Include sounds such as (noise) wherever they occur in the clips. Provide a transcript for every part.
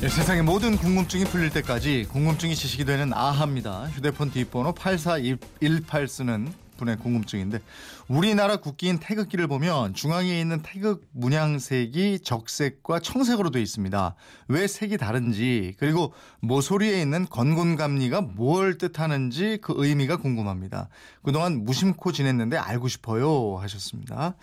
예, 세상의 모든 궁금증이 풀릴 때까지 궁금증이 지식이 되는 아하입니다. 휴대폰 뒷번호 8418 쓰는 분의 궁금증인데 우리나라 국기인 태극기를 보면 중앙에 있는 태극 문양색이 적색과 청색으로 되어 있습니다. 왜 색이 다른지 그리고 모서리에 있는 건곤감리가 뭘 뜻하는지 그 의미가 궁금합니다. 그동안 무심코 지냈는데 알고 싶어요 하셨습니다.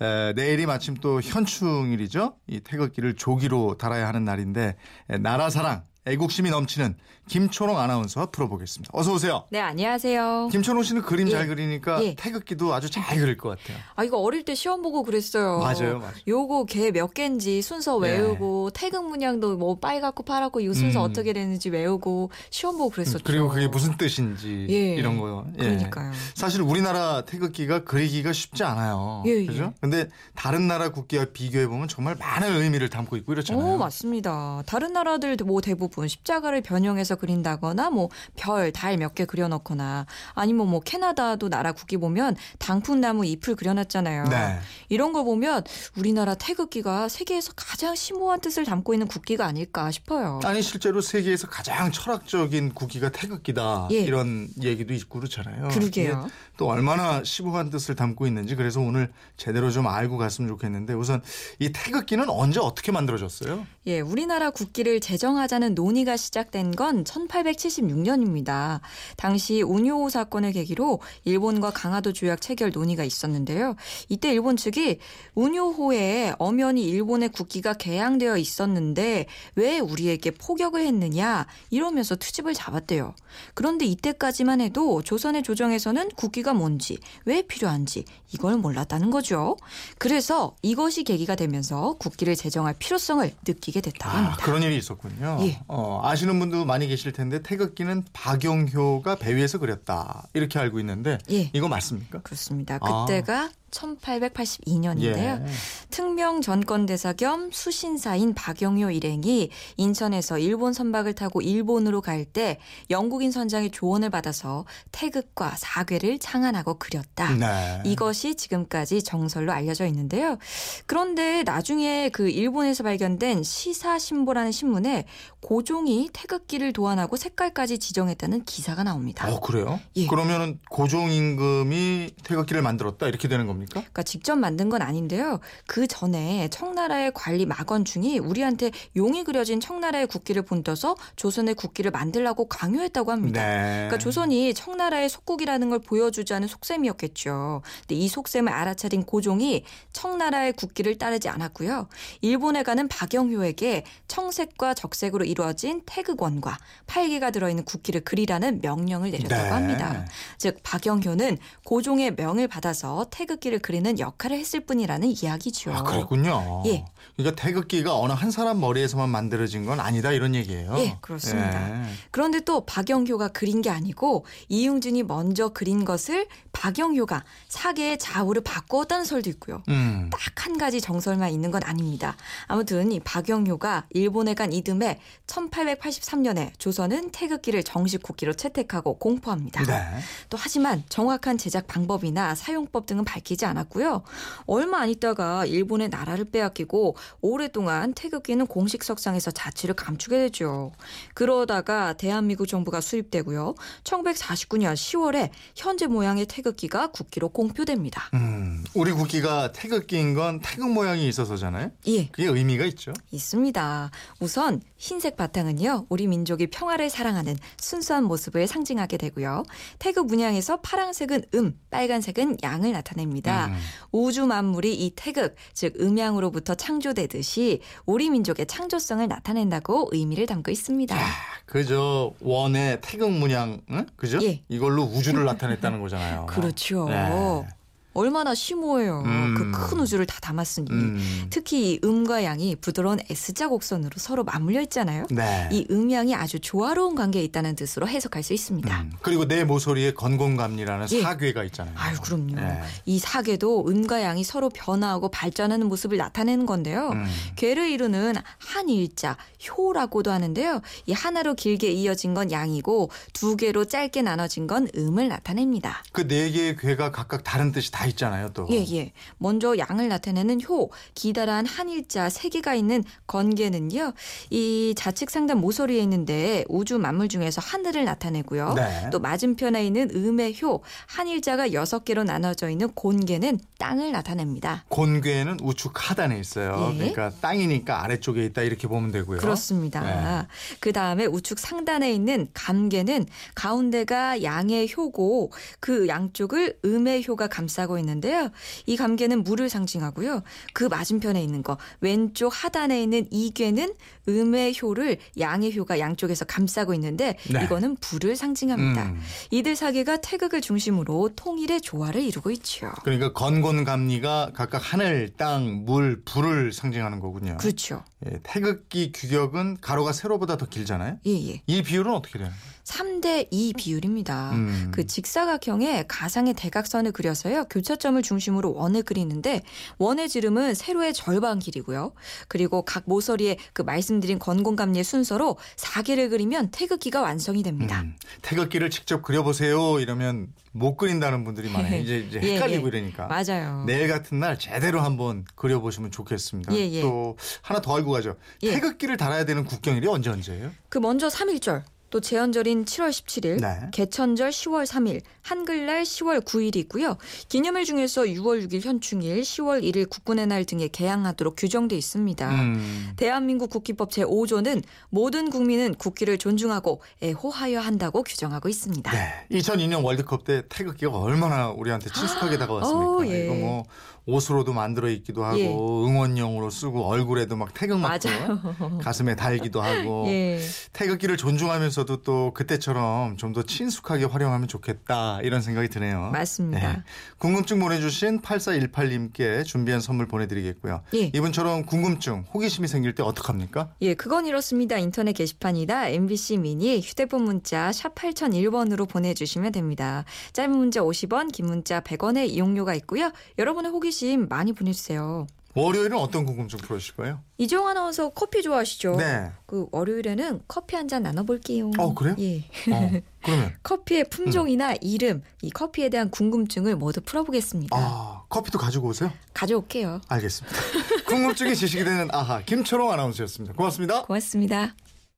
에, 내일이 마침 또 현충일이죠. 이 태극기를 조기로 달아야 하는 날인데 에, 나라 사랑 애국심이 넘치는 김초롱 아나운서와 풀어보겠습니다. 어서 오세요. 네 안녕하세요. 김초롱 씨는 그림 예. 잘 그리니까 예. 태극기도 아주 잘 그릴 것 같아요. 아 이거 어릴 때 시험 보고 그랬어요. 맞아요, 맞아요. 요거 개 몇 개인지 순서 예. 외우고 태극 문양도 뭐 빨갛고 파랗고 이 순서 음. 어떻게 되는지 외우고 시험 보고 그랬었죠. 그리고 그게 무슨 뜻인지 예. 이런 거요. 예. 그러니까요. 사실 우리나라 태극기가 그리기가 쉽지 않아요. 예, 예. 그죠? 근데 다른 나라 국기와 비교해 보면 정말 많은 의미를 담고 있고 이렇잖아요. 오 맞습니다. 다른 나라들 뭐 대부분 십자가를 변형해서 그린다거나 뭐 별, 달 몇 개 그려놓거나 아니면 뭐 캐나다도 나라 국기 보면 당풍나무 잎을 그려놨잖아요. 네. 이런 걸 보면 우리나라 태극기가 세계에서 가장 심오한 뜻을 담고 있는 국기가 아닐까 싶어요. 아니 실제로 세계에서 가장 철학적인 국기가 태극기다 예. 이런 얘기도 있고 그렇잖아요. 그러게요. 이게 또 얼마나 심오한 뜻을 담고 있는지 그래서 오늘 제대로 좀 알고 갔으면 좋겠는데 우선 이 태극기는 언제 어떻게 만들어졌어요? 예, 우리나라 국기를 제정하자는 논의가 시작된 건 1876년입니다. 당시 운요 사건을 계기로 일본과 강화도 조약 체결 논의가 있었는데요. 이때 일본 측이 운요호에 엄연히 일본의 국기가 개양되어 있었는데 왜 우리에게 포격을 했느냐 이러면서 투집을 잡았대요. 그런데 이때까지만 해도 조선의 조정에서는 국기가 뭔지 왜 필요한지 이걸 몰랐다는 거죠. 그래서 이것이 계기가 되면서 국기를 제정할 필요성을 느끼게 됐다고 아, 합니다. 그런 일이 있었군요. 예. 어, 아시는 분도 많이 계실 텐데 태극기는 박영효가 배 위에서 그렸다 이렇게 알고 있는데 예. 이거 맞습니까? 그렇습니다. 아. 그때가 1882년인데요. 예. 특명 전권대사 겸 수신사인 박영효 일행이 인천에서 일본 선박을 타고 일본으로 갈 때 영국인 선장의 조언을 받아서 태극과 사괴를 창안하고 그렸다. 네. 이것이 지금까지 정설로 알려져 있는데요. 그런데 나중에 그 일본에서 발견된 시사신보라는 신문에 고종이 태극기를 도안하고 색깔까지 지정했다는 기사가 나옵니다. 어 그래요? 예. 그러면은 고종 임금이 태극기를 만들었다 이렇게 되는 겁니 까? 그러니까 직접 만든 건 아닌데요. 그 전에 청나라의 관리 막원중이 우리한테 용이 그려진 청나라의 국기를 본떠서 조선의 국기를 만들라고 강요했다고 합니다. 네. 그러니까 조선이 청나라의 속국이라는 걸 보여주자는 속셈이었겠죠. 근데 이 속셈을 알아차린 고종이 청나라의 국기를 따르지 않았고요. 일본에 가는 박영효에게 청색과 적색으로 이루어진 태극원과 팔기가 들어있는 국기를 그리라는 명령을 내렸다고 네. 합니다. 즉 박영효는 고종의 명을 받아서 태극기를 그리는 역할을 했을 뿐이라는 이야기죠. 아, 그랬군요. 예. 그러니까 태극기가 어느 한 사람 머리에서만 만들어진 건 아니다 이런 얘기예요. 예, 그렇습니다. 예. 그런데 또 박영효가 그린 게 아니고 이용준이 먼저 그린 것을 박영효가 사계의 좌우를 바꾸었다는 설도 있고요. 음. 딱한 가지 정설만 있는 건 아닙니다. 아무튼 이 박영효가 일본에 간 이듬해 1883년에 조선은 태극기를 정식 국기로 채택하고 공포합니다. 네. 또 하지만 정확한 제작 방법이나 사용법 등은 밝히지 않았고요. 얼마 안 있다가 일본의 나라를 빼앗기고 오랫동안 태극기는 공식 석상에서 자취를 감추게 되죠. 그러다가 대한민국 정부가 수립되고요. 1949년 10월에 현재 모양의 태극기가 국기로 공표됩니다. 음. 우리 국기가 태극기인 건 태극 모양이 있어서잖아요. 예. 그게 의미가 있죠. 있습니다. 우선 흰색 바탕은요. 우리 민족이 평화를 사랑하는 순수한 모습을 상징하게 되고요. 태극 문양에서 파란색은 음, 빨간색은 양을 나타냅니다. 음. 우주 만물이 이 태극, 즉 음양으로부터 창조되듯이 우리 민족의 창조성을 나타낸다고 의미를 담고 있습니다. 그저 원의 태극 문양, 응? 그죠? 예. 이걸로 우주를 나타냈다는 거잖아요. (laughs) 그렇죠. 네. 얼마나 심오해요. 음. 그큰 우주를 다 담았으니. 음. 특히 이 음과 양이 부드러운 S자 곡선으로 서로 맞물려 있잖아요. 네. 이 음양이 아주 조화로운 관계에 있다는 뜻으로 해석할 수 있습니다. 음. 그리고 내 모서리에 건곤감리라는 예. 사괴가 있잖아요. 아유, 그럼요. 네. 이 사계도 음과 양이 서로 변화하고 발전하는 모습을 나타내는 건데요. 음. 괴를 이루는 한일자, 효라고도 하는데요. 이 하나로 길게 이어진 건 양이고 두 개로 짧게 나눠진 건 음을 나타냅니다. 그 네 개의 괴가 각각 다른 뜻이 다 있잖아요, 또. 예, 예. 먼저 양을 나타내는 효, 기다란 한일자 세 개가 있는 건개는요. 이 좌측 상단 모서리에 있는데 우주 만물 중에서 하늘을 나타내고요. 네. 또 맞은편에 있는 음의 효, 한일자가 여섯 개로 나눠져 있는 곤개는 땅을 나타냅니다. 곤괴는 우측 하단에 있어요. 예. 그러니까 땅이니까 아래쪽에 있다 이렇게 보면 되고요. 그렇습니다. 네. 그 다음에 우측 상단에 있는 감개는 가운데가 양의 효고 그 양쪽을 음의 효가 감싸고 있는데요. 이 감개는 물을 상징하고요. 그 맞은편에 있는 거 왼쪽 하단에 있는 이괴는 음의 효를 양의 효가 양쪽에서 감싸고 있는데 네. 이거는 불을 상징합니다. 음. 이들 사계가 태극을 중심으로 통일의 조화를 이루고 있죠. 그러니까 건곤감리가 각각 하늘, 땅, 물, 불을 상징하는 거군요. 그렇죠. 예, 태극기 규격은 가로가 세로보다 더 길잖아요. 예, 예. 이 비율은 어떻게 되나요? 3대 2 비율입니다. 음. 그 직사각형의 가상의 대각선을 그려서요. 교차점을 중심으로 원을 그리는데 원의 지름은 세로의 절반 길이고요. 그리고 각 모서리에 그 말씀드린 건곤감리의 순서로 4개를 그리면 태극기가 완성이 됩니다. 음, 태극기를 직접 그려보세요 이러면 못 그린다는 분들이 많아요. 이제, 이제 (laughs) 예, 헷갈리고 예. 이러니까. 맞아요. 내일 같은 날 제대로 한번 그려보시면 좋겠습니다. 예, 예. 또 하나 더 알고 가죠. 예. 태극기를 달아야 되는 국경일이 언제 언제예요? 그 먼저 3일절, 또 제헌절인 7월 17일, 네. 개천절 10월 3일, 한글날 10월 9일이 있고요. 기념일 중에서 6월 6일 현충일, 10월 1일 국군의 날 등에 개항하도록 규정돼 있습니다. 음, 대한민국 국기법 제5조는 모든 국민은 국기를 존중하고 애호하여 한다고 규정하고 있습니다. 네. 2002년 월드컵 때 태극기가 얼마나 우리한테 친숙하게 다가왔습니까? 어, 예. 이거 뭐 옷으로도 만들어 입기도 하고 예. 응원용으로 쓰고 얼굴에도 막 태극 맞고. 가슴에 달기도 하고 (laughs) 예. 태극기를 존중하면서 도 또 그때처럼 좀 더 친숙하게 활용하면 좋겠다 이런 생각이 드네요. 맞습니다. 네. 궁금증 보내주신 8418님께 준비한 선물 보내드리겠고요. 예. 이분처럼 궁금증, 호기심이 생길 때 어떡합니까? 예, 그건 이렇습니다. 인터넷 게시판이다. MBC 미니 휴대폰 문자 샵 8001번으로 보내주시면 됩니다. 짧은 문자 50원, 긴 문자 100원의 이용료가 있고요. 여러분의 호기심 많이 보내주세요. 월요일은 어떤 궁금증 풀어주실 거예요? 이종 아나운서 커피 좋아하시죠? 네. 그 월요일에는 커피 한 잔 나눠볼게요. 어, 그래요? 예. 어, 그러면 (laughs) 커피의 품종이나 이름, 이 커피에 대한 궁금증을 모두 풀어보겠습니다. 아 커피도 가지고 오세요? 가져올게요. 알겠습니다. 궁금증이 지식이 되는 아하 김초롱 아나운서였습니다. 고맙습니다. 고맙습니다.